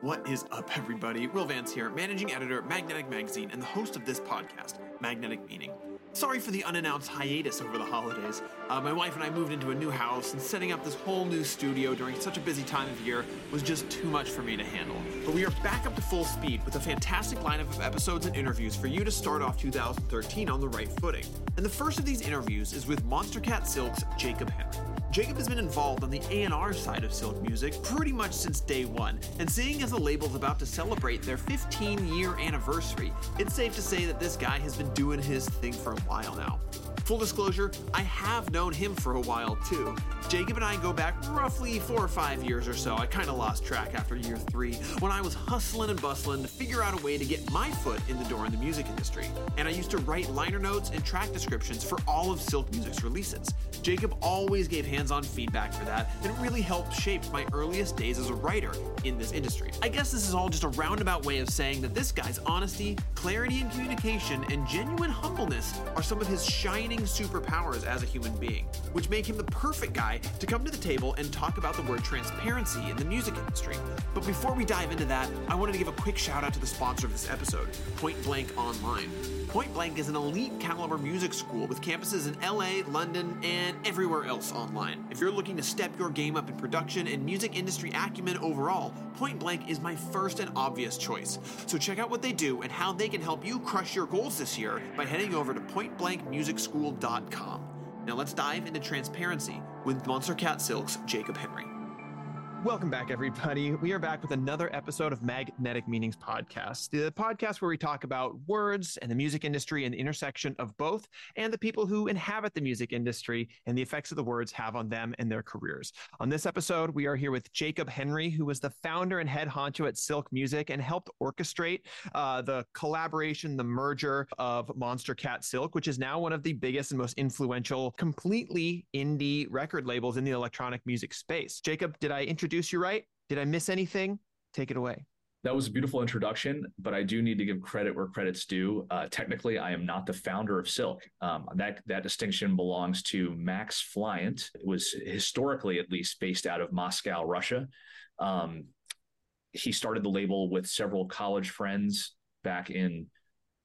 What is up, everybody? Will Vance here, managing editor at Magnetic Magazine and the host of this podcast, Magnetic Meaning. Sorry for the unannounced hiatus over the holidays. Uh, my wife and I moved into a new house, and setting up this whole new studio during such a busy time of year was just too much for me to handle. But we are back up to full speed with a fantastic lineup of episodes and interviews for you to start off 2013 on the right footing. And the first of these interviews is with Monstercat Silk's Jacob Henry. Jacob has been involved on the A&R side of Silk Music pretty much since day one, and seeing as the label's about to celebrate their 15-year anniversary, it's safe to say that this guy has been doing his thing for a while now. Full disclosure, I have known him for a while too. Jacob and I go back roughly four or five years or so. I kind of lost track after year three when I was hustling and bustling to figure out a way to get my foot in the door in the music industry. And I used to write liner notes and track descriptions for all of Silk Music's releases. Jacob always gave hands on feedback for that and it really helped shape my earliest days as a writer in this industry. I guess this is all just a roundabout way of saying that this guy's honesty, clarity in communication, and genuine humbleness are some of his shining superpowers as a human being, which make him the perfect guy to come to the table and talk about the word transparency in the music industry. But before we dive into that, I wanted to give a quick shout out to the sponsor of this episode, Point Blank Online. Point Blank is an elite caliber music school with campuses in LA, London, and everywhere else online. If you're looking to step your game up in production and music industry acumen overall, Point Blank is my first and obvious choice. So check out what they do and how they can help you crush your goals this year by heading over to pointblankmusicschool.com. Now let's dive into transparency with Monstercat Silk's Jacob Henry. Welcome back, everybody. We are back with another episode of Magnetic Meanings Podcast, the podcast where we talk about words and the music industry and the intersection of both, and the people who inhabit the music industry and the effects of the words have on them and their careers. On this episode, we are here with Jacob Henry, who was the founder and head honcho at Silk Music and helped orchestrate uh, the collaboration, the merger of Monstercat Silk, which is now one of the biggest and most influential, completely indie record labels in the electronic music space. Jacob, did I introduce introduce you right? Did I miss anything? Take it away. That was a beautiful introduction, but I do need to give credit where credit's due. Uh, technically, I am not the founder of Silk. Um, that that distinction belongs to Max Flyant. It was historically, at least, based out of Moscow, Russia. Um, he started the label with several college friends back in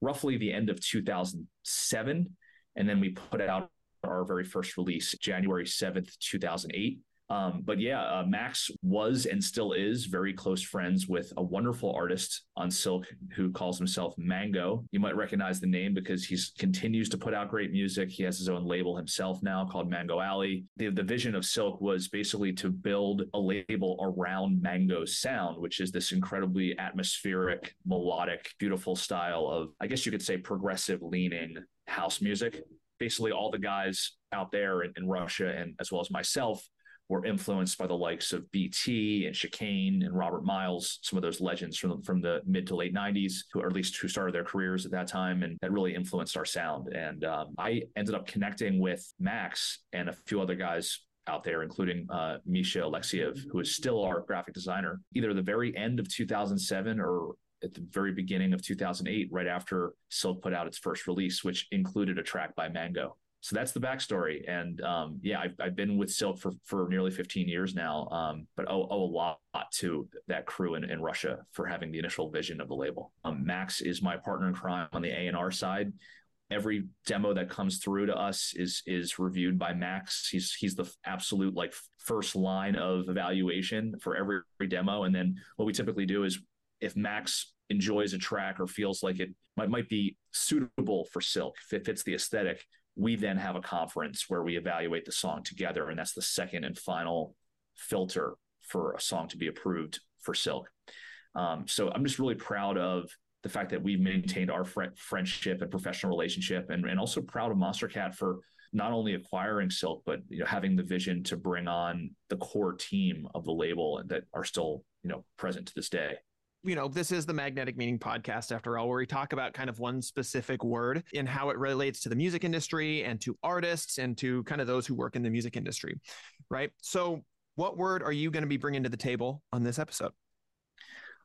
roughly the end of 2007, and then we put out our very first release January 7th, 2008. Um, but yeah, uh, Max was and still is very close friends with a wonderful artist on Silk who calls himself Mango. You might recognize the name because he continues to put out great music. He has his own label himself now called Mango Alley. The, the vision of Silk was basically to build a label around Mango's sound, which is this incredibly atmospheric, melodic, beautiful style of, I guess you could say, progressive leaning house music basically all the guys out there in, in, Russia and as well as myself were influenced by the likes of BT and Chicane and Robert Miles, some of those legends from from the mid to late '90s, who or at least who started their careers at that time, and that really influenced our sound. And um, I ended up connecting with Max and a few other guys out there, including uh, Misha Alexiev, who is still our graphic designer, either the very end of 2007 or at the very beginning of 2008, right after Silk put out its first release, which included a track by Mango so that's the backstory. And um, yeah, I've, I've been with Silk for, for nearly 15 years now, um, but owe, owe, a lot to that crew in, in Russia for having the initial vision of the label. Um, Max is my partner in crime on the A&R side. Every demo that comes through to us is is reviewed by Max. He's he's the absolute like first line of evaluation for every, every demo. And then what we typically do is if Max enjoys a track or feels like it might, might be suitable for Silk, if it fits the aesthetic, we then have a conference where we evaluate the song together and that's the second and final filter for a song to be approved for silk. Um, so i'm just really proud of the fact that we've maintained our fr- friendship and professional relationship and, and also proud of Monstercat for not only acquiring silk but you know having the vision to bring on the core team of the label that are still you know present to this day you know, this is the Magnetic Meaning podcast after all, where we talk about kind of one specific word and how it relates to the music industry and to artists and to kind of those who work in the music industry. Right. So, what word are you going to be bringing to the table on this episode?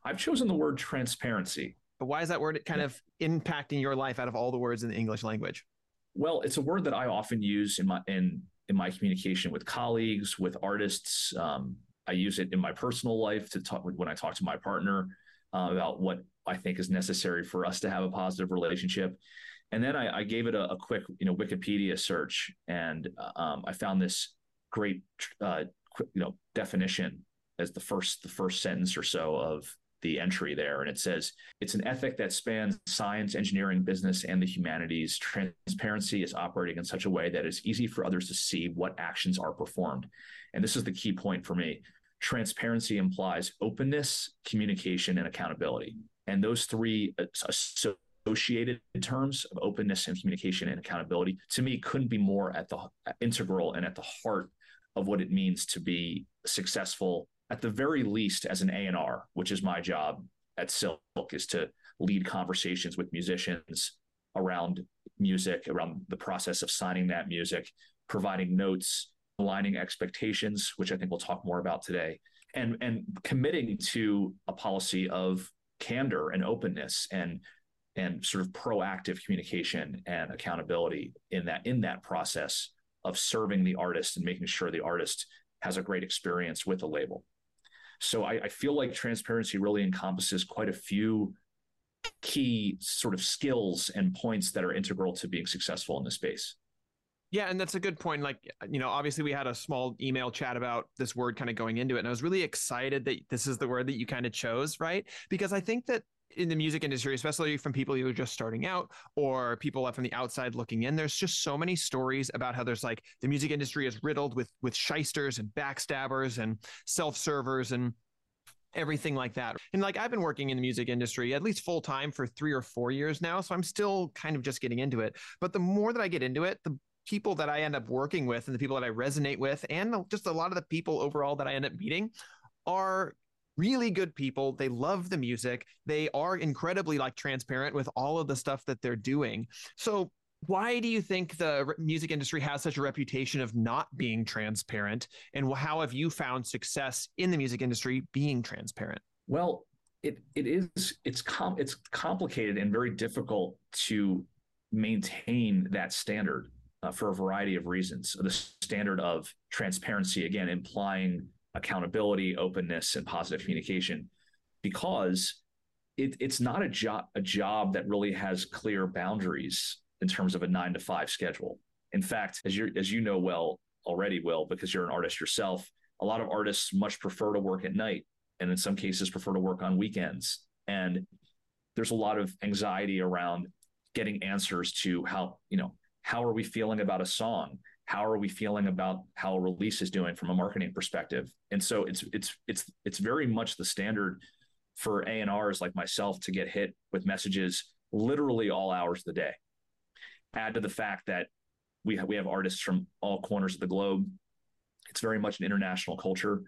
I've chosen the word transparency. But why is that word kind of impacting your life out of all the words in the English language? Well, it's a word that I often use in my in in my communication with colleagues, with artists, um, I use it in my personal life to talk when I talk to my partner uh, about what I think is necessary for us to have a positive relationship. And then I, I gave it a, a, quick, you know, Wikipedia search, and um, I found this great, uh, you know, definition as the first the first sentence or so of the entry there. And it says it's an ethic that spans science, engineering, business, and the humanities. Transparency is operating in such a way that it's easy for others to see what actions are performed. And this is the key point for me. Transparency implies openness, communication, and accountability. And those three associated terms of openness and communication and accountability to me couldn't be more at the integral and at the heart of what it means to be successful at the very least as an A&R, which is my job at Silk is to lead conversations with musicians around music, around the process of signing that music, providing notes, aligning expectations, which I think we'll talk more about today, and and committing to a policy of candor and openness and and sort of proactive communication and accountability in that in that process of serving the artist and making sure the artist has a great experience with the label. So I, I feel like transparency really encompasses quite a few key sort of skills and points that are integral to being successful in this space. Yeah, and that's a good point. Like, you know, obviously we had a small email chat about this word kind of going into it. And I was really excited that this is the word that you kind of chose, right? Because I think that in the music industry, especially from people who are just starting out or people from the outside looking in, there's just so many stories about how there's like the music industry is riddled with with shysters and backstabbers and self-servers and everything like that. And like I've been working in the music industry at least full time for 3 or 4 years now, so I'm still kind of just getting into it. But the more that I get into it, the people that I end up working with and the people that I resonate with and just a lot of the people overall that I end up meeting are really good people. They love the music. They are incredibly like transparent with all of the stuff that they're doing. So why do you think the music industry has such a reputation of not being transparent and how have you found success in the music industry being transparent well it it is it's com- it's complicated and very difficult to maintain that standard uh, for a variety of reasons the standard of transparency again implying accountability, openness, and positive communication, because it, it's not a job a job that really has clear boundaries in terms of a nine to five schedule. In fact, as you as you know well already, Will, because you're an artist yourself, a lot of artists much prefer to work at night, and in some cases prefer to work on weekends. And there's a lot of anxiety around getting answers to how you know how are we feeling about a song? How are we feeling about how a release is doing from a marketing perspective? And so it's it's it's it's very much the standard for A&Rs like myself to get hit with messages literally all hours of the day. Add to the fact that we we have artists from all corners of the globe. It's very much an international culture.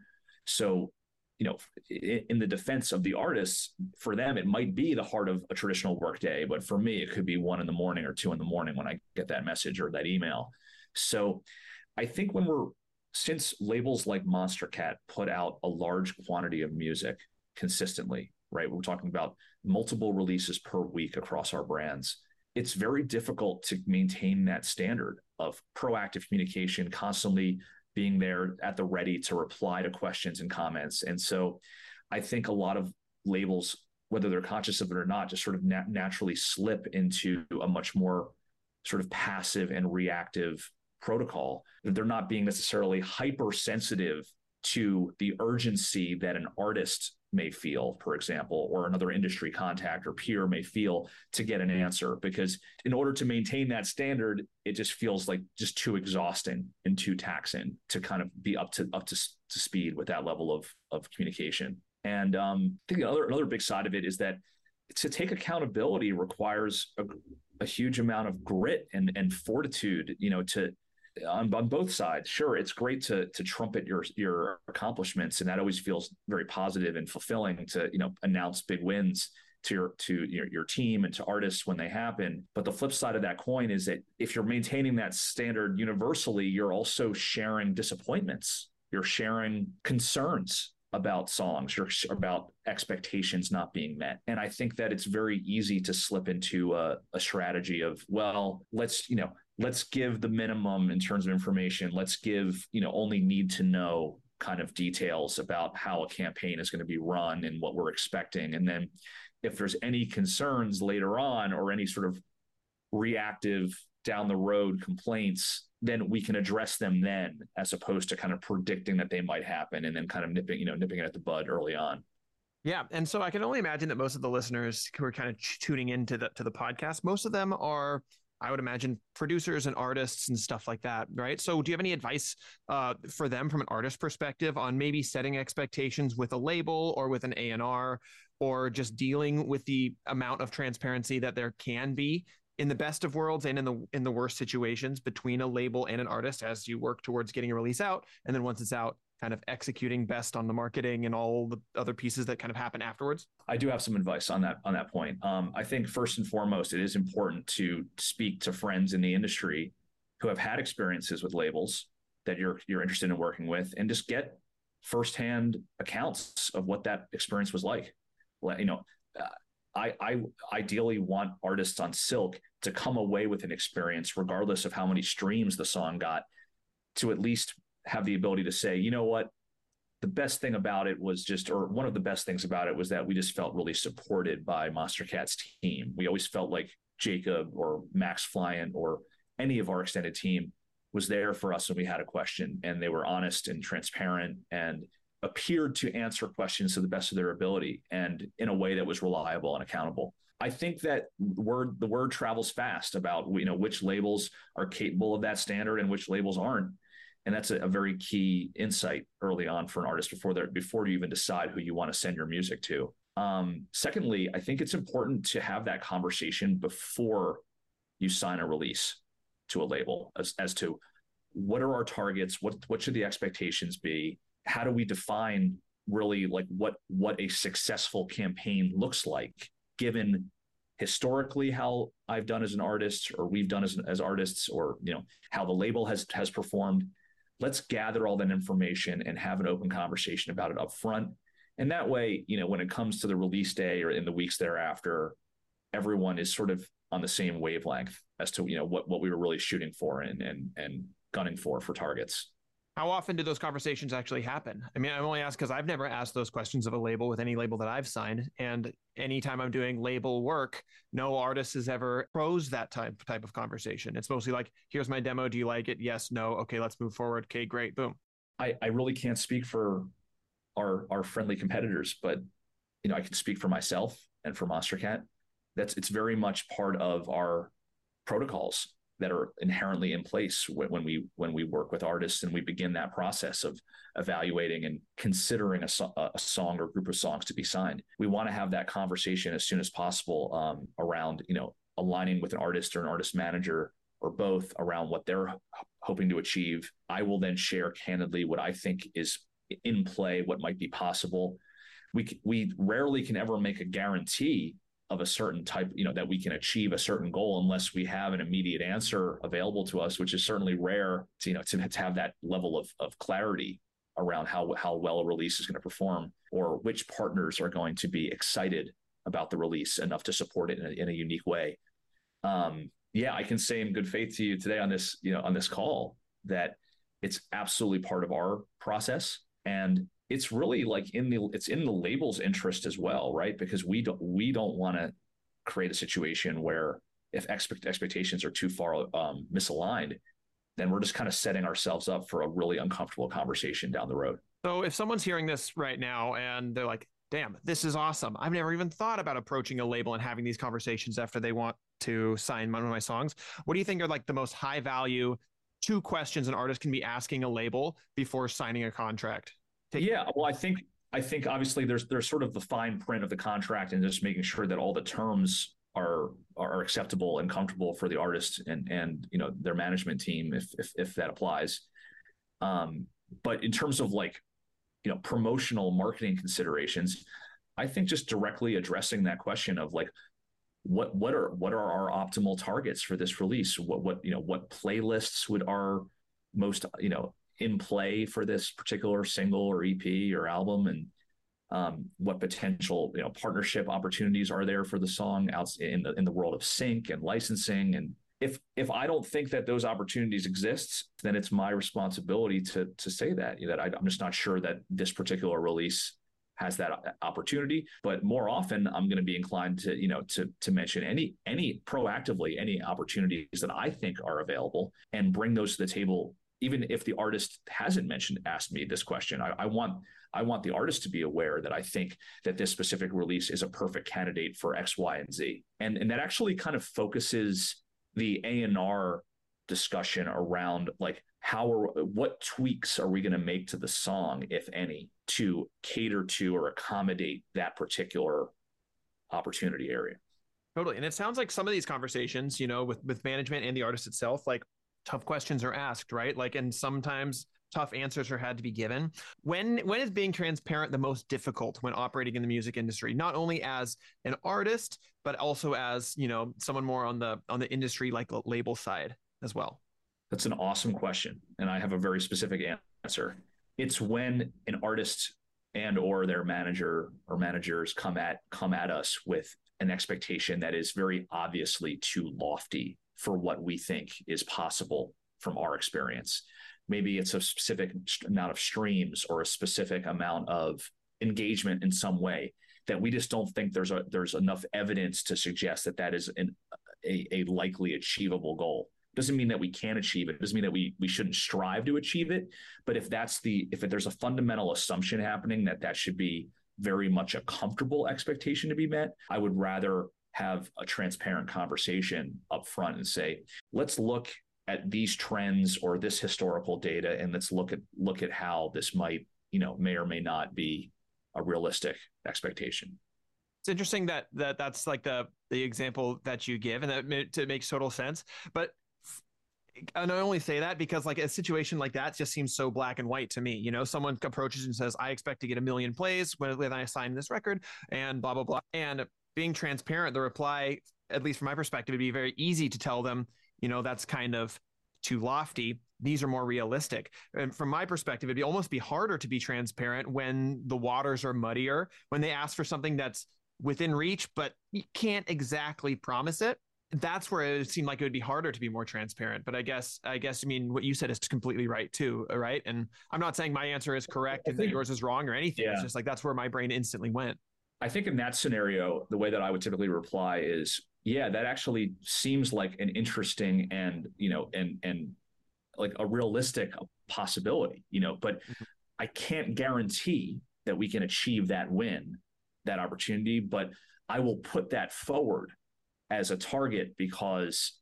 So you know in the defense of the artists for them it might be the heart of a traditional workday but for me it could be one in the morning or two in the morning when i get that message or that email so I think when we're, since labels like Monstercat put out a large quantity of music consistently, right? We're talking about multiple releases per week across our brands. It's very difficult to maintain that standard of proactive communication, constantly being there at the ready to reply to questions and comments. And so I think a lot of labels, whether they're conscious of it or not, just sort of nat- naturally slip into a much more sort of passive and reactive protocol, they're not being necessarily hypersensitive to the urgency that an artist may feel, for example, or another industry contact or peer may feel to get an answer. Because in order to maintain that standard, it just feels like just too exhausting and too taxing to kind of be up to up to, to speed with that level of of communication. And um, I think another another big side of it is that to take accountability requires a, a huge amount of grit and and fortitude. You know, to on, on both sides. Sure, it's great to to trumpet your your accomplishments, and that always feels very positive and fulfilling to you know announce big wins to your to your, your team and to artists when they happen. But the flip side of that coin is that if you're maintaining that standard universally, you're also sharing disappointments. You're sharing concerns about songs or about expectations not being met. And I think that it's very easy to slip into a, a strategy of, well, let's, you know, let's give the minimum in terms of information let's give you know only need to know kind of details about how a campaign is going to be run and what we're expecting. And then if there's any concerns later on or any sort of reactive down the road complaints, then we can address them then as opposed to kind of predicting that they might happen and then kind of nipping, you know, nipping it at the bud early on. Yeah, and so I can only imagine that most of the listeners who are kind of tuning into the to the podcast, most of them are I would imagine producers and artists and stuff like that, right? So, do you have any advice uh, for them from an artist perspective on maybe setting expectations with a label or with an A and R, or just dealing with the amount of transparency that there can be in the best of worlds and in the in the worst situations between a label and an artist as you work towards getting a release out, and then once it's out, kind of executing best on the marketing and all the other pieces that kind of happen afterwards? I do have some advice on that on that point. Um, I think first and foremost, it is important to speak to friends in the industry who have had experiences with labels that you're you're interested in working with, and just get firsthand accounts of what that experience was like. You know, uh, I, I ideally want artists on Silk to come away with an experience, regardless of how many streams the song got, to at least have the ability to say, you know what, the best thing about it was just, or one of the best things about it was that we just felt really supported by Monstercat's team. We always felt like Jacob or Max Flyant or any of our extended team was there for us when we had a question and they were honest and transparent and appeared to answer questions to the best of their ability and in a way that was reliable and accountable. I think that word the word travels fast about you know which labels are capable of that standard and which labels aren't and that's a, a, very key insight early on for an artist before they before you even decide who you want to send your music to. Um, secondly i think it's important to have that conversation before you sign a release to a label as, as to what are our targets what what should the expectations be? How do we define really like what what a successful campaign looks like given historically how I've done as an artist or we've done as, as artists or you know how the label has has performed let's gather all that information and have an open conversation about it up front. And that way, you know, when it comes to the release day or in the weeks thereafter, everyone is sort of on the same wavelength as to, you know, what, what we were really shooting for and, and, and gunning for for targets. How often do those conversations actually happen? I mean, I'm only asked because I've never asked those questions of a label with any label that I've signed. And anytime I'm doing label work, no artist has ever posed that type type of conversation. It's mostly like, here's my demo. Do you like it? Yes, no. Okay, let's move forward. Okay, great. Boom. I, I really can't speak for our our friendly competitors, but you know, I can speak for myself and for Monstercat. That's it's very much part of our protocols that are inherently in place when we when we work with artists and we begin that process of evaluating and considering a, so- a song or group of songs to be signed. We want to have that conversation as soon as possible um, around you know aligning with an artist or an artist manager or both around what they're hoping to achieve. I will then share candidly what I think is in play, what might be possible. We we rarely can ever make a guarantee of a certain type, you know, that we can achieve a certain goal unless we have an immediate answer available to us, which is certainly rare to, you know, to, to have that level of, of clarity around how, how well a release is going to perform or which partners are going to be excited about the release enough to support it in a, in a unique way. Um, yeah, I can say in good faith to you today on this, you know, on this call that it's absolutely part of our process. And it's really like in the it's in the label's interest as well, right? Because we don't we don't want to create a situation where if expect, expectations are too far um, misaligned, then we're just kind of setting ourselves up for a really uncomfortable conversation down the road. So if someone's hearing this right now and they're like, damn, this is awesome. I've never even thought about approaching a label and having these conversations after they want to sign one of my songs. What do you think are like the most high value two questions an artist can be asking a label before signing a contract? Take- yeah, well, I think I think obviously there's there's sort of the fine print of the contract and just making sure that all the terms are are acceptable and comfortable for the artist and and you know their management team if if, if that applies. Um, but in terms of like you know promotional marketing considerations, I think just directly addressing that question of like what what are what are our optimal targets for this release? What what you know what playlists would our most you know in play for this particular single or EP or album, and um, what potential you know partnership opportunities are there for the song out in the in the world of sync and licensing and if if I don't think that those opportunities exist, then it's my responsibility to to say that that I, I'm just not sure that this particular release has that opportunity. But more often, I'm going to be inclined to you know to to mention any any proactively any opportunities that I think are available and bring those to the table. Even if the artist hasn't mentioned asked me this question, I, I want I want the artist to be aware that I think that this specific release is a perfect candidate for X, Y, and Z. And, and that actually kind of focuses the A&R discussion around like how are what tweaks are we going to make to the song if any to cater to or accommodate that particular opportunity area totally and it sounds like some of these conversations you know with with management and the artist itself like tough questions are asked right like and sometimes tough answers are had to be given. When when is being transparent the most difficult when operating in the music industry? Not only as an artist, but also as you know someone more on the on the industry like label side as well. That's an awesome question, and I have a very specific answer. It's when an artist and or their manager or managers come at come at us with an expectation that is very obviously too lofty for what we think is possible from our experience. Maybe it's a specific amount of streams or a specific amount of engagement in some way that we just don't think there's a there's enough evidence to suggest that that is an, a, a likely achievable goal. Doesn't mean that we can't achieve it. it. Doesn't mean that we we shouldn't strive to achieve it. But if that's the if there's a fundamental assumption happening that that should be very much a comfortable expectation to be met i would rather have a transparent conversation up front and say let's look at these trends or this historical data and let's look at look at how this might you know may or may not be a realistic expectation it's interesting that that that's like the the example that you give and that it makes total sense but and I only say that because like a situation like that just seems so black and white to me. You know, someone approaches and says, "I expect to get a million plays when, when I sign this record," and blah blah blah. And being transparent, the reply, at least from my perspective, would be very easy to tell them you know, that's kind of too lofty. These are more realistic. And from my perspective, it'd be almost be harder to be transparent when the waters are muddier, when they ask for something that's within reach, but you can't exactly promise it. That's where it seemed like it would be harder to be more transparent. But I guess, I guess, I mean, what you said is completely right too, right? And I'm not saying my answer is correct and that yours is wrong or anything. Yeah. It's just like that's where my brain instantly went. I think in that scenario, the way that I would typically reply is yeah, that actually seems like an interesting and you know and and like a realistic possibility, you know, but mm-hmm. I can't guarantee that we can achieve that win, that opportunity, but I will put that forward as a target because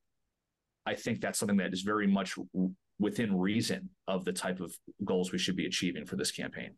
I think that's something that is very much within reason of the type of goals we should be achieving for this campaign.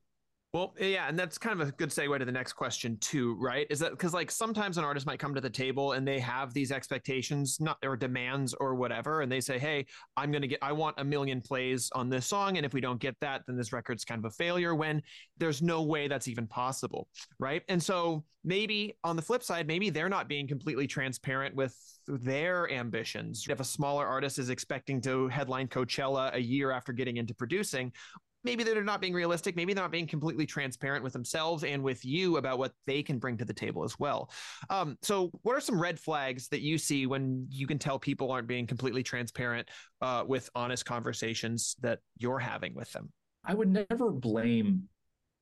Well, yeah, and that's kind of a good segue to the next question too, right? Is that because like sometimes an artist might come to the table and they have these expectations, not or demands or whatever, and they say, "Hey, I'm to get, I want a million plays on this song, and if we don't get that, then this record's kind of a failure." When there's no way that's even possible, right? And so maybe on the flip side, maybe they're not being completely transparent with their ambitions. If a smaller artist is expecting to headline Coachella a year after getting into producing, maybe they're not being realistic. Maybe they're not being completely transparent with themselves and with you about what they can bring to the table as well. Um, so, what are some red flags that you see when you can tell people aren't being completely transparent uh, with honest conversations that you're having with them? I would never blame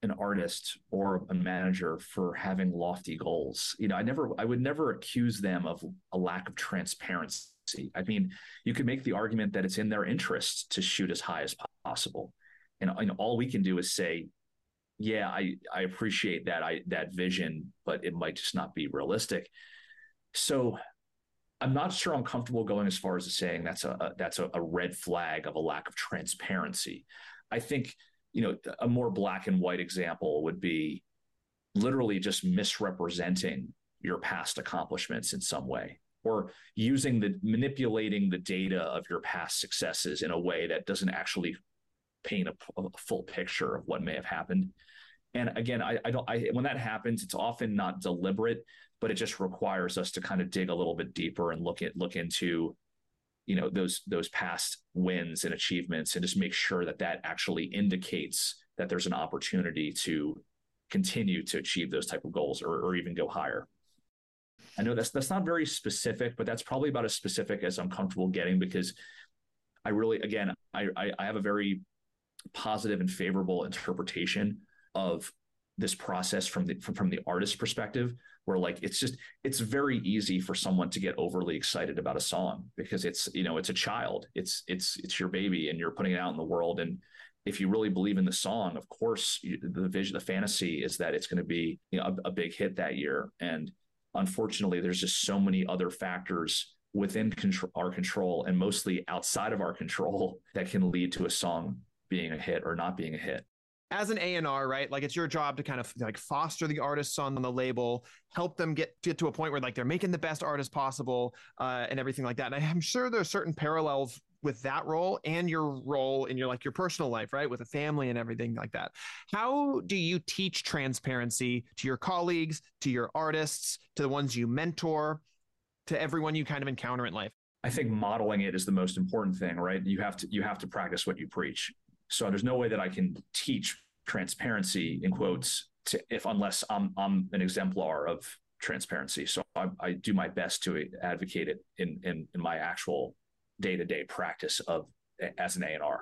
an artist or a manager for having lofty goals. You know, I never, I would never accuse them of a lack of transparency. I mean, you could make the argument that it's in their interest to shoot as high as possible and, all we can do is say yeah i i appreciate that i that vision but it might just not be realistic. So i'm not sure i'm comfortable going as far as saying that's a, a that's a, a red flag of a lack of transparency. I think you know a more black and white example would be literally just misrepresenting your past accomplishments in some way or using the manipulating the data of your past successes in a way that doesn't actually paint a, a full picture of what may have happened. And again, I, I don't. I, when that happens, it's often not deliberate, but it just requires us to kind of dig a little bit deeper and look at look into, you know, those those past wins and achievements, and just make sure that that actually indicates that there's an opportunity to continue to achieve those type of goals or, or even go higher. I know that's that's not very specific, but that's probably about as specific as I'm comfortable getting because I really, again, I I, I have a very positive and favorable interpretation of this process from the from, the artist perspective where like it's just it's very easy for someone to get overly excited about a song because it's you know it's a child. It's it's it's your baby and you're putting it out in the world. And if you really believe in the song of course you, the vision the fantasy is that it's going to be you know a, a big hit that year. And unfortunately there's just so many other factors within control, our control and mostly outside of our control that can lead to a song being a hit or not being a hit as an A&R, right? Like it's your job to kind of like foster the artists on the label, help them get get to a point where like they're making the best artist possible uh, and everything like that. And I'm sure there's certain parallels with that role and your role in your like your personal life, right? With a family and everything like that. How do you teach transparency to your colleagues, to your artists, to the ones you mentor, to everyone you kind of encounter in life? I think modeling it is the most important thing, right? You have to you have to practice what you preach. So there's no way that I can teach transparency in quotes to, if unless I'm I'm an exemplar of transparency. So I, I do my best to advocate it in in, in my actual day to day practice of as an A&R.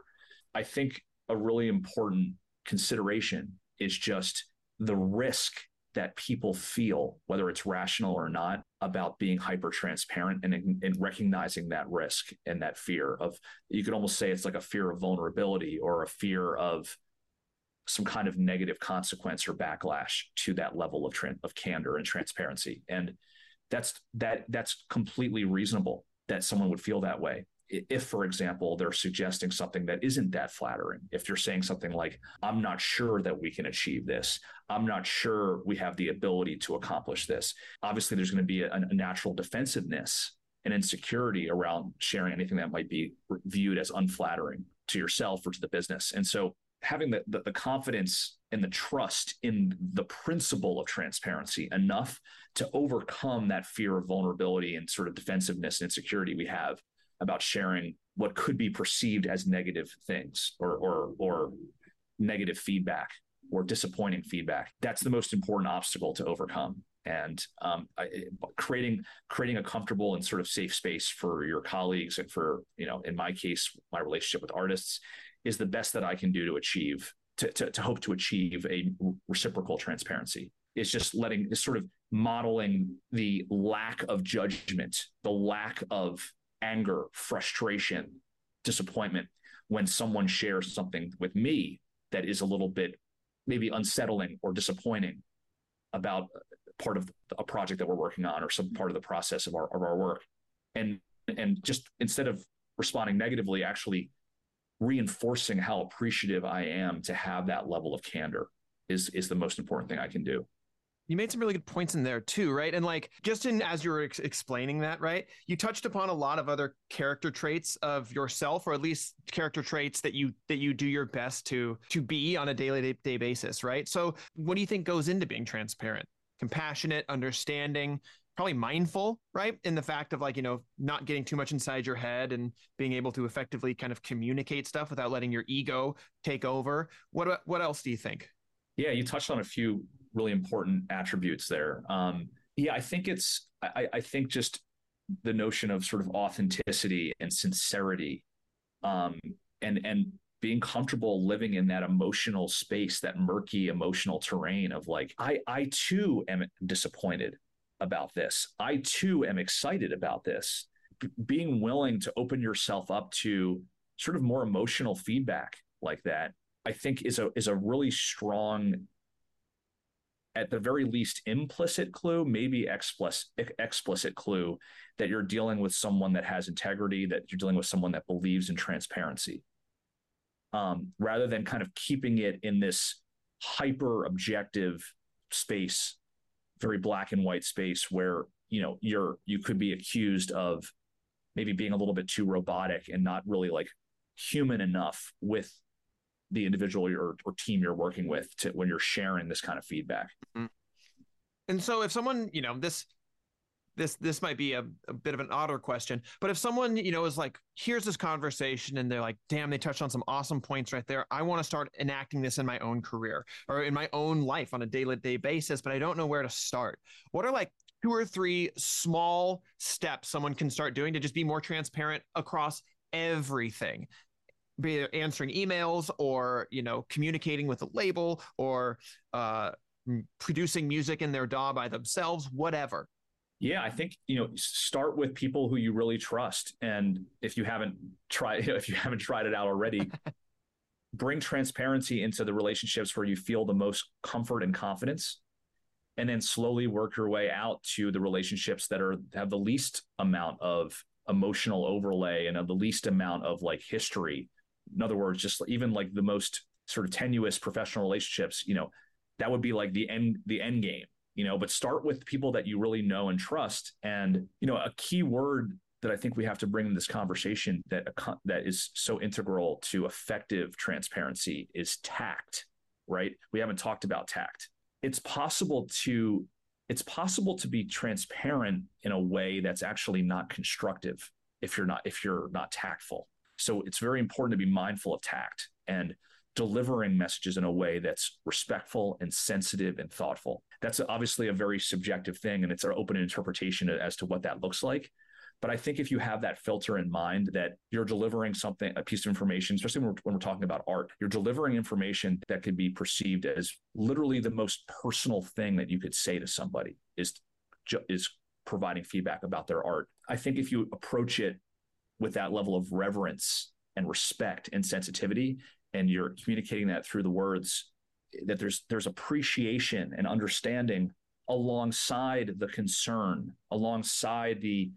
I think a really important consideration is just the risk that people feel, whether it's rational or not, about being hyper transparent and, and recognizing that risk and that fear of, you could almost say it's like a fear of vulnerability or a fear of some kind of negative consequence or backlash to that level of, tra- of candor and transparency. And that's that that's completely reasonable that someone would feel that way if, for example, they're suggesting something that isn't that flattering, if they're saying something like, I'm not sure that we can achieve this, I'm not sure we have the ability to accomplish this, obviously there's going to be a, a natural defensiveness and insecurity around sharing anything that might be viewed as unflattering to yourself or to the business. And so having the, the, the confidence and the trust in the principle of transparency enough to overcome that fear of vulnerability and sort of defensiveness and insecurity we have about sharing what could be perceived as negative things or or or negative feedback or disappointing feedback. That's the most important obstacle to overcome. And um, creating creating a comfortable and sort of safe space for your colleagues and for you know, in my case, my relationship with artists is the best that I can do to achieve to, to, to hope to achieve a reciprocal transparency. It's just letting, it's sort of modeling the lack of judgment, the lack of anger, frustration, disappointment when someone shares something with me that is a little bit maybe unsettling or disappointing about part of a project that we're working on or some part of the process of our of our work. And and just instead of responding negatively actually reinforcing how appreciative I am to have that level of candor is is the most important thing I can do you made some really good points in there too, right? And like just in as you were ex- explaining that, right? You touched upon a lot of other character traits of yourself, or at least character traits that you that you do your best to to be on a daily day basis, right? So, what do you think goes into being transparent, compassionate, understanding, probably mindful, right? In the fact of like you know not getting too much inside your head and being able to effectively kind of communicate stuff without letting your ego take over. What what else do you think? Yeah, you touched on a few really important attributes there. Um, yeah, I think it's I, I, think just the notion of sort of authenticity and sincerity, um, and and being comfortable living in that emotional space, that murky emotional terrain of like I I too am disappointed about this. I too am excited about this. B- being willing to open yourself up to sort of more emotional feedback like that, I think is a is a really strong at the very least implicit clue, maybe explicit, explicit clue that you're dealing with someone that has integrity, that you're dealing with someone that believes in transparency, um, rather than kind of keeping it in this hyper objective space, very black and white space where you know you're you could be accused of maybe being a little bit too robotic and not really like human enough with the individual or, or team you're working with to when you're sharing this kind of feedback. Mm-hmm. And so if someone, you know, this this this might be a, a bit of an odder question, but if someone, you know, is like, here's this conversation and they're like, damn, they touched on some awesome points right there. I want to start enacting this in my own career or in my own life on a day-to-day basis, but I don't know where to start. What are like two or three small steps someone can start doing to just be more transparent across everything be it answering emails or you know communicating with a label or uh, producing music in their DAW by themselves, whatever. Yeah, I think you know start with people who you really trust, and if you haven't tried if you haven't tried it out already, bring transparency into the relationships where you feel the most comfort and confidence, and then slowly work your way out to the relationships that are have the least amount of emotional overlay and of the least amount of like history. In other words, just even like the most sort of tenuous professional relationships, you know, that would be like the end the end game you know but start with people that you really know and trust. And you know a key word that i think we have to bring in this conversation that that is so integral to effective transparency is tact right? We haven't talked about tact. It's possible to it's possible to be transparent in a way that's actually not constructive if you're not if you're not tactful so it's very important to be mindful of tact and delivering messages in a way that's respectful and sensitive and thoughtful. That's obviously a very subjective thing, and it's an open interpretation as to what that looks like. But I think if you have that filter in mind that you're delivering something, a piece of information, especially when we're, when we're talking about art, you're delivering information that could be perceived as literally the most personal thing that you could say to somebody is, is providing feedback about their art. I think if you approach it with that level of reverence and respect and sensitivity, and you're communicating that through the words that there's there's appreciation and understanding alongside the concern alongside the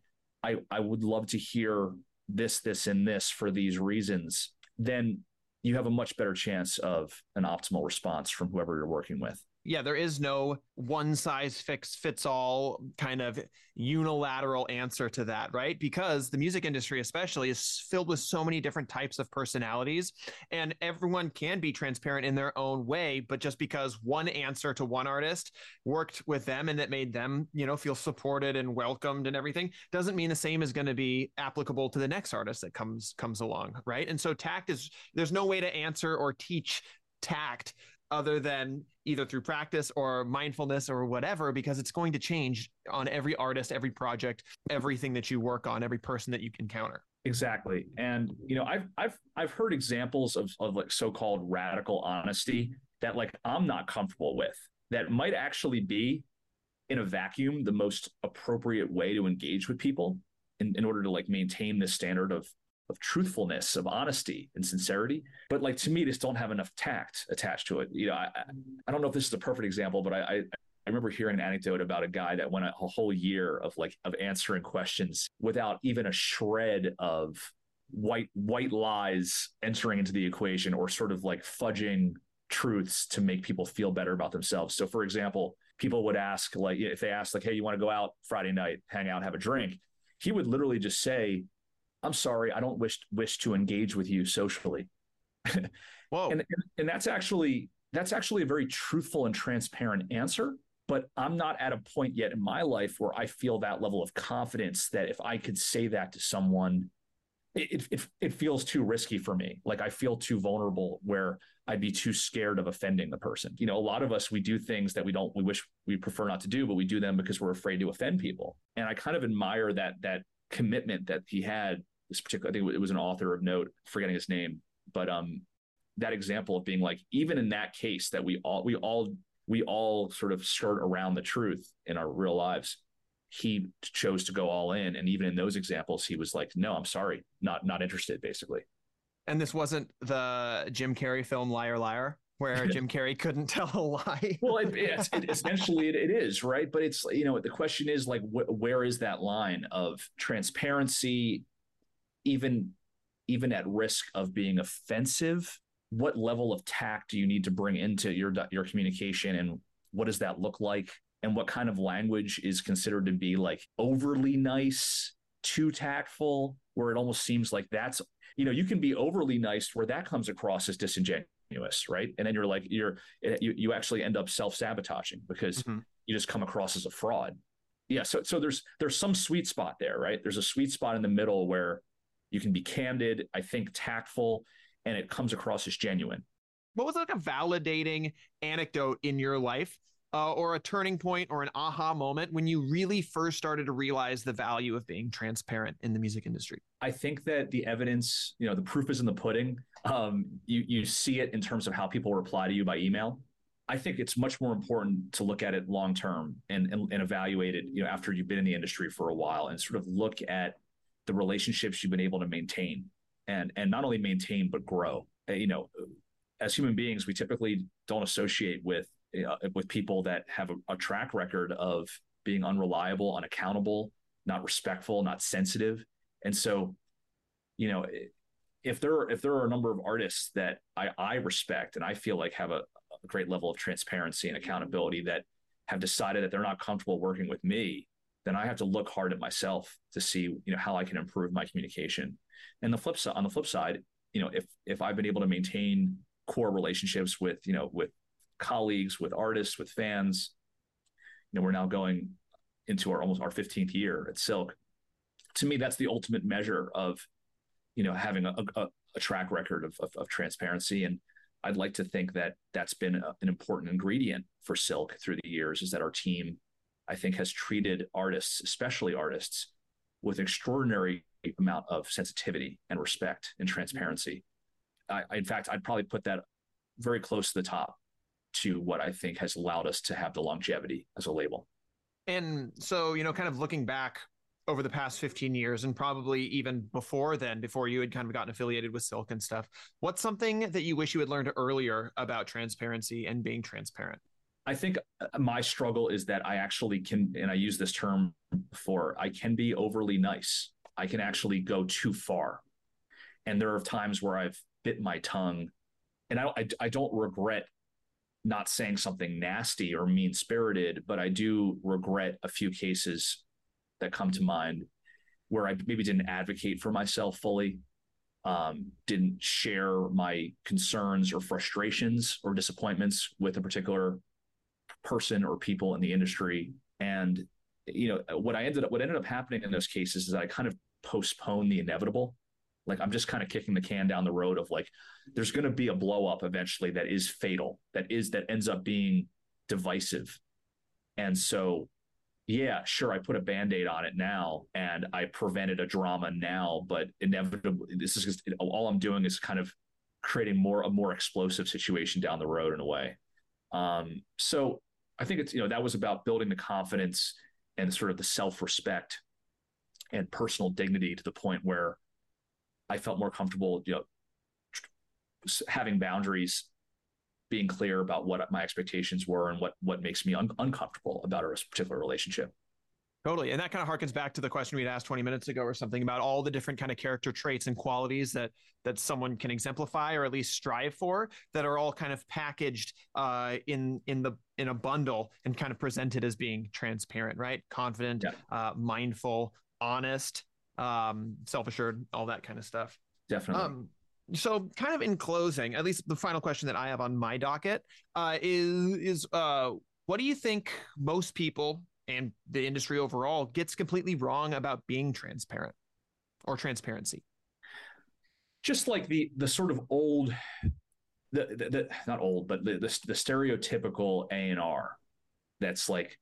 i i would love to hear this this and this for these reasons then you have a much better chance of an optimal response from whoever you're working with yeah, there is no one size fix fits all kind of unilateral answer to that, right? Because the music industry, especially, is filled with so many different types of personalities, and everyone can be transparent in their own way. But just because one answer to one artist worked with them and that made them, you know, feel supported and welcomed and everything, doesn't mean the same is going to be applicable to the next artist that comes comes along, right? And so tact is there's no way to answer or teach tact other than either through practice or mindfulness or whatever because it's going to change on every artist every project everything that you work on every person that you encounter. Exactly. And you know i've i've i've heard examples of, of like so-called radical honesty that like i'm not comfortable with that might actually be in a vacuum the most appropriate way to engage with people in, in order to like maintain this standard of of truthfulness, of honesty and sincerity. But like to me, just don't have enough tact attached to it. You know, I, mm. I don't know if this is a perfect example, but I, I I remember hearing an anecdote about a guy that went a, a whole year of like of answering questions without even a shred of white white lies entering into the equation or sort of like fudging truths to make people feel better about themselves. So for example, people would ask like if they asked like hey you want to go out Friday night, hang out, have a drink, he would literally just say I'm sorry, I don't wish wish to engage with you socially. Whoa. and, and, and that's actually that's actually a very truthful and transparent answer. But I'm not at a point yet in my life where I feel that level of confidence that if I could say that to someone, it, it, it feels too risky for me. Like I feel too vulnerable where I'd be too scared of offending the person. You know, a lot of us, we do things that we don't, we wish we prefer not to do, but we do them because we're afraid to offend people. And I kind of admire that, that commitment that he had this particular, I think it was an author of note, forgetting his name, but um, that example of being like, even in that case, that we all, we all, we all sort of skirt around the truth in our real lives. He chose to go all in, and even in those examples, he was like, "No, I'm sorry, not not interested." Basically, and this wasn't the Jim Carrey film Liar Liar where Jim Carrey couldn't tell a lie. well, it, it's, it, essentially it, it is right, but it's you know the question is like wh- where is that line of transparency even even at risk of being offensive? What level of tact do you need to bring into your your communication and what does that look like? And what kind of language is considered to be like overly nice too tactful where it almost seems like that's you know you can be overly nice where that comes across as disingenuous right and then you're like you're you, you actually end up self-sabotaging because mm-hmm. you just come across as a fraud yeah so so there's there's some sweet spot there right there's a sweet spot in the middle where you can be candid, I think tactful, and it comes across as genuine. What was like a validating anecdote in your life uh, or a turning point or an aha moment when you really first started to realize the value of being transparent in the music industry? I think that the evidence, you know, the proof is in the pudding. Um, you you see it in terms of how people reply to you by email. I think it's much more important to look at it long term and, and, and evaluate it, you know, after you've been in the industry for a while and sort of look at the relationships you've been able to maintain and and not only maintain but grow. Uh, you know, as human beings, we typically don't associate with uh, with people that have a, a track record of being unreliable, unaccountable, not respectful, not sensitive, and so, you know, if there are, if there are a number of artists that I, I respect and I feel like have a, a great level of transparency and accountability that have decided that they're not comfortable working with me, then I have to look hard at myself to see you know how I can improve my communication. And the flip side, on the flip side, you know, if if I've been able to maintain core relationships with you know with colleagues, with artists, with fans, you know, we're now going into our almost our 15th year at Silk. To me, that's the ultimate measure of you know having a, a, a track record of, of, of transparency and I'd like to think that that's been a, an important ingredient for Silk through the years is that our team, I think, has treated artists, especially artists, with extraordinary amount of sensitivity and respect and transparency. I, in fact, I'd probably put that very close to the top to what I think has allowed us to have the longevity as a label. And so, you know, kind of looking back over the past 15 years and probably even before then before you had kind of gotten affiliated with silk and stuff what's something that you wish you had learned earlier about transparency and being transparent? I think uh, my struggle is that i actually can and i use this term before i can be overly nice. I can actually go too far. And there are times where i've bit my tongue and i, I, I don't regret not saying something nasty or mean spirited but i do regret a few cases that come to mind where I maybe didn't advocate for myself fully, um, didn't share my concerns or frustrations or disappointments with a particular person or people in the industry. And you know what I ended up what ended up happening in those cases is I kind of postponed the inevitable. Like I'm just kind of kicking the can down the road of like there's going to be a blow up eventually that is fatal, that is that ends up being divisive. And so yeah, sure, I put a band aid on it now and I prevented a drama now, but inevitably, this is just all I'm doing is kind of creating more a more explosive situation down the road in a way. Um, so I think it's, you know, that was about building the confidence and sort of the self respect and personal dignity to the point where I felt more comfortable, you know, having boundaries being clear about what my expectations were and what what makes me un- uncomfortable about a particular relationship. Totally. And that kind of harkens back to the question we had asked 20 minutes ago or something about all the different kind of character traits and qualities that that someone can exemplify or at least strive for that are all kind of packaged uh, in in the in a bundle and kind of presented as being transparent, right? Confident, yeah. uh, mindful, honest, um, self-assured, all that kind of stuff. Definitely. Um, so kind of in closing at least the final question that i have on my docket uh, is is uh, what do you think most people and the industry overall gets completely wrong about being transparent or transparency just like the the sort of old the, the, the not old but the, the, the stereotypical a&r that's like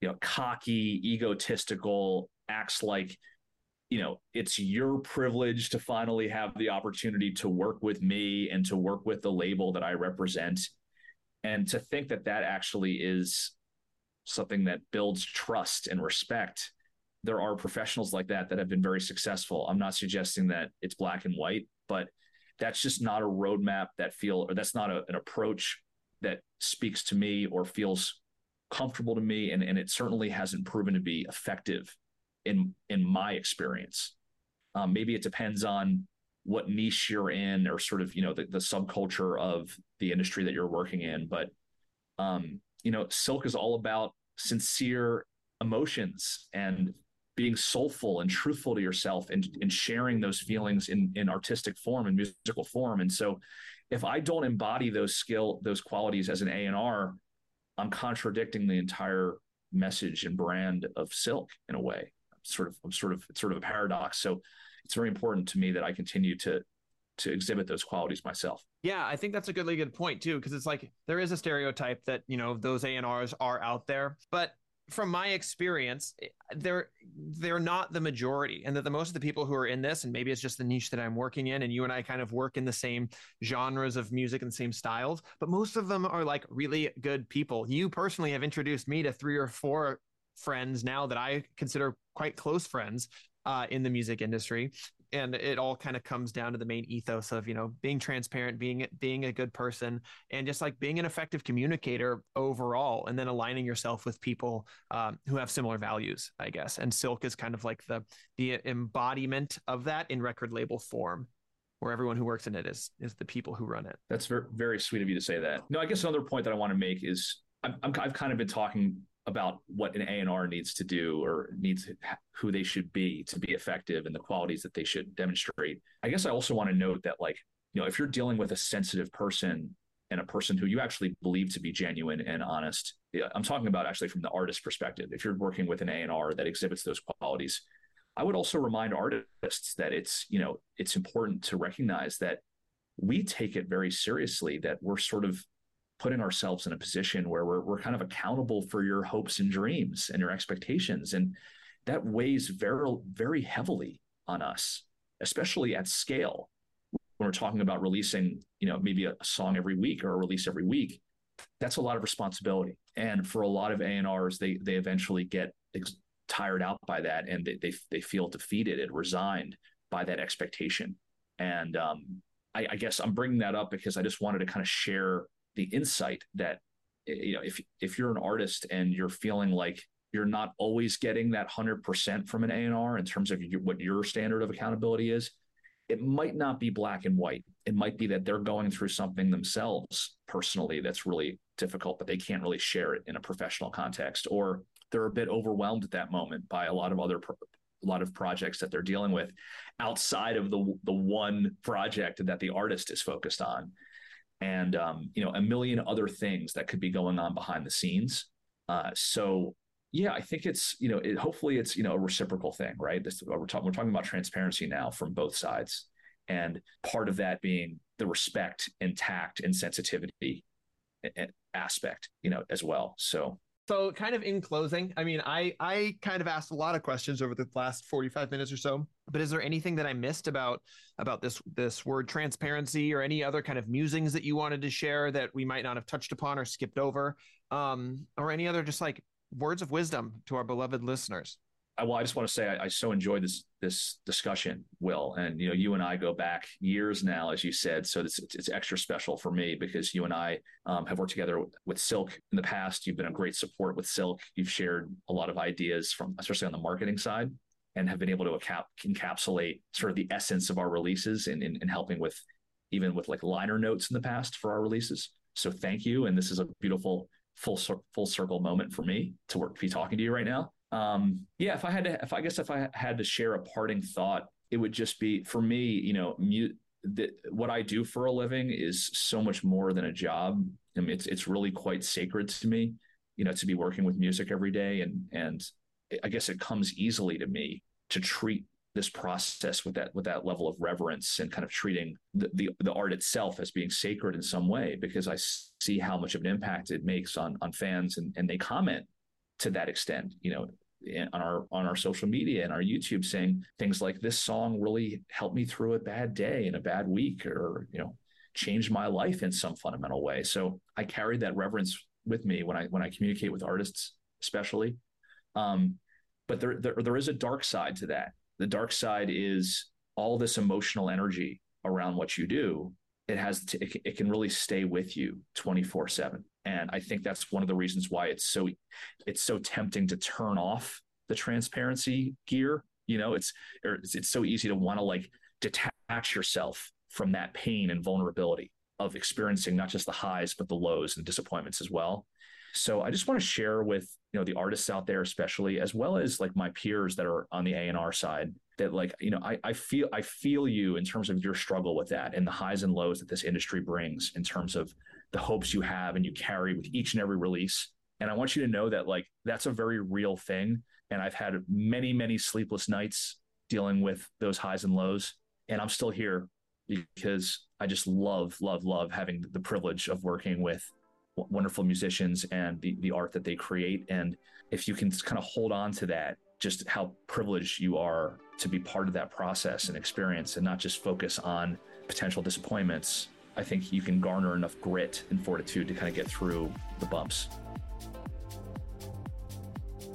you know cocky egotistical acts like you know, it's your privilege to finally have the opportunity to work with me and to work with the label that I represent. And to think that that actually is something that builds trust and respect. There are professionals like that that have been very successful. I'm not suggesting that it's black and white, but that's just not a roadmap that feel or that's not a, an approach that speaks to me or feels comfortable to me. And, and it certainly hasn't proven to be effective in in my experience. Um, maybe it depends on what niche you're in or sort of you know the, the subculture of the industry that you're working in but um, you know silk is all about sincere emotions and being soulful and truthful to yourself and, and sharing those feelings in, in artistic form and musical form and so if i don't embody those skill those qualities as an a&r i'm contradicting the entire message and brand of silk in a way sort of I'm sort of it's sort of a paradox. So it's very important to me that I continue to to exhibit those qualities myself. Yeah, I think that's a really good point too, because it's like there is a stereotype that you know those A&Rs are out there, but from my experience, eh, they're they're not the majority, and that the most of the people who are in this, and maybe it's just the niche that I'm working in, and you and I kind of work in the same genres of music and same styles, but most of them are like really good people. You personally have introduced me to three or four friends now that I consider quite close friends uh, in the music industry. And it all kind of comes down to the main ethos of you know being transparent being being a good person and just like being an effective communicator overall and then aligning yourself with people um, who have similar values i guess. And silk is kind of like the the embodiment of that in record label form where everyone who works in it is is the people who run it. That's very, very sweet of you to say that. No i guess another point that i want to make is I'm, I've kind of been talking about what an A&R needs to do or needs who they should be to be effective and the qualities that they should demonstrate. I guess I also want to note that like, you know, if you're dealing with a sensitive person and a person who you actually believe to be genuine and honest, I'm talking about actually from the artist perspective. If you're working with an A&R that exhibits those qualities, I would also remind artists that it's, you know, it's important to recognize that we take it very seriously that we're sort of putting ourselves in a position where we're, we're kind of accountable for your hopes and dreams and your expectations. And that weighs very, very heavily on us, especially at scale. When we're talking about releasing, you know, maybe a song every week or a release every week, that's a lot of responsibility. And for a lot of A&Rs, they, they eventually get ex- tired out by that and they, they, they feel defeated and resigned by that expectation. And um, I, I guess I'm bringing that up because I just wanted to kind of share the insight that eh, you know if if you're an artist and you're feeling like you're not always getting that 100% from an A&R in terms of what your standard of accountability is it might not be black and white. It might be that they're going through something themselves personally that's really difficult but they can't really share it in a professional context or they're a bit overwhelmed at that moment by a lot of other pro- a lot of projects that they're dealing with outside of the the one project that the artist is focused on and um, you know a million other things that could be going on behind the scenes. Uh, so yeah, I think it's you know it, hopefully it's you know a reciprocal thing, right? This we're talking we're talking about transparency now from both sides, and part of that being the respect and tact and sensitivity aspect, you know, as well. So so kind of in closing, I mean, I I kind of asked a lot of questions over the last 45 minutes or so, but is there anything that I missed about about this this word transparency or any other kind of musings that you wanted to share that we might not have touched upon or skipped over? Um, or any other just like words of wisdom to our beloved listeners? Well, I just want to say I, I, so enjoyed this this discussion, Will, and you know, you and I go back years now, as you said, so it's it's, extra special for me because you and I um, have worked together with Silk in the past. You've been a great support with Silk. You've shared a lot of ideas from, especially on the marketing side, and have been able to cap- encapsulate sort of the essence of our releases and in, in, in helping with even with like liner notes in the past for our releases. So thank you, and this is a beautiful full full circle moment for me to work be talking to you right now um, yeah, if I had to, if I guess if I had to share a parting thought, it would just be for me, you know, what I do for a living is so much more than a job. I mean, it's it's really quite sacred to me, you know, to be working with music every day, and and I guess it comes easily to me to treat this process with that with that level of reverence and kind of treating the, the, the art itself as being sacred in some way because I see how much of an impact it makes on on fans and and they comment to that extent, you know, on our on our social media and our YouTube saying things like this song really helped me through a bad day and a bad week or you know changed my life in some fundamental way. So I carry that reverence with me when I when I communicate with artists especially. Um, but there, there there is a dark side to that. The dark side is all this emotional energy around what you do. It has to, it, it can really stay with you 24 7 and i think that's one of the reasons why it's so it's so tempting to turn off the transparency gear. You know it's it's, it's so easy to want to like detach yourself from that pain and vulnerability of experiencing not just the highs but the lows and disappointments as well. So i just want to share with you know the artists out there especially as well as like my peers that are on the a&r side that like you know I, I feel i feel you in terms of your struggle with that and the highs and lows that this industry brings in terms of the hopes you have and you carry with each and every release. And I want you to know that like that's a very real thing. And I've had many, many sleepless nights dealing with those highs and lows. And I'm still here, because I just love, love, love having the privilege of working with wonderful musicians and the, the art that they create. And if you can kind of hold on to that, just how privileged you are to be part of that process and experience and not just focus on potential disappointments, I think you can garner enough grit and fortitude to kind of get through the bumps.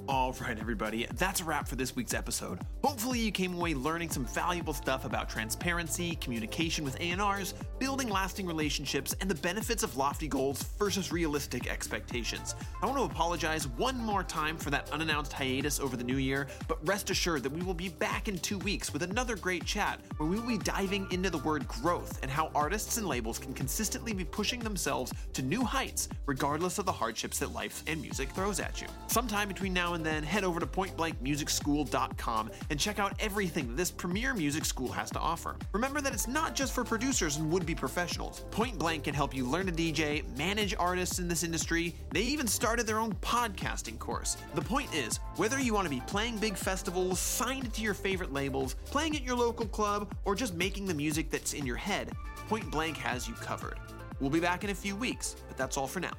All right, everybody, that's a wrap for this week's episode. Hopefully, you came away learning some valuable stuff about transparency, communication with A&Rs, building lasting relationships, and the benefits of lofty goals versus realistic expectations. I want to apologize one more time for that unannounced hiatus over the new year, but rest assured that we will be back in two weeks with another great chat where we will be diving into the word growth and how artists and labels can consistently be pushing themselves to new heights regardless of the hardships that life and music throws at you. Sometime between now and then, head over to pointblankmusicschool.com and check out everything this premier music school has to offer. Remember that it's not just for producers and would be professionals. Point Blank can help you learn to DJ, manage artists in this industry. They even started their own podcasting course. The point is, whether you want to be playing big festivals, signed to your favorite labels, playing at your local club, or just making the music that's in your head, Point Blank has you covered. We'll be back in a few weeks, but that's all for now.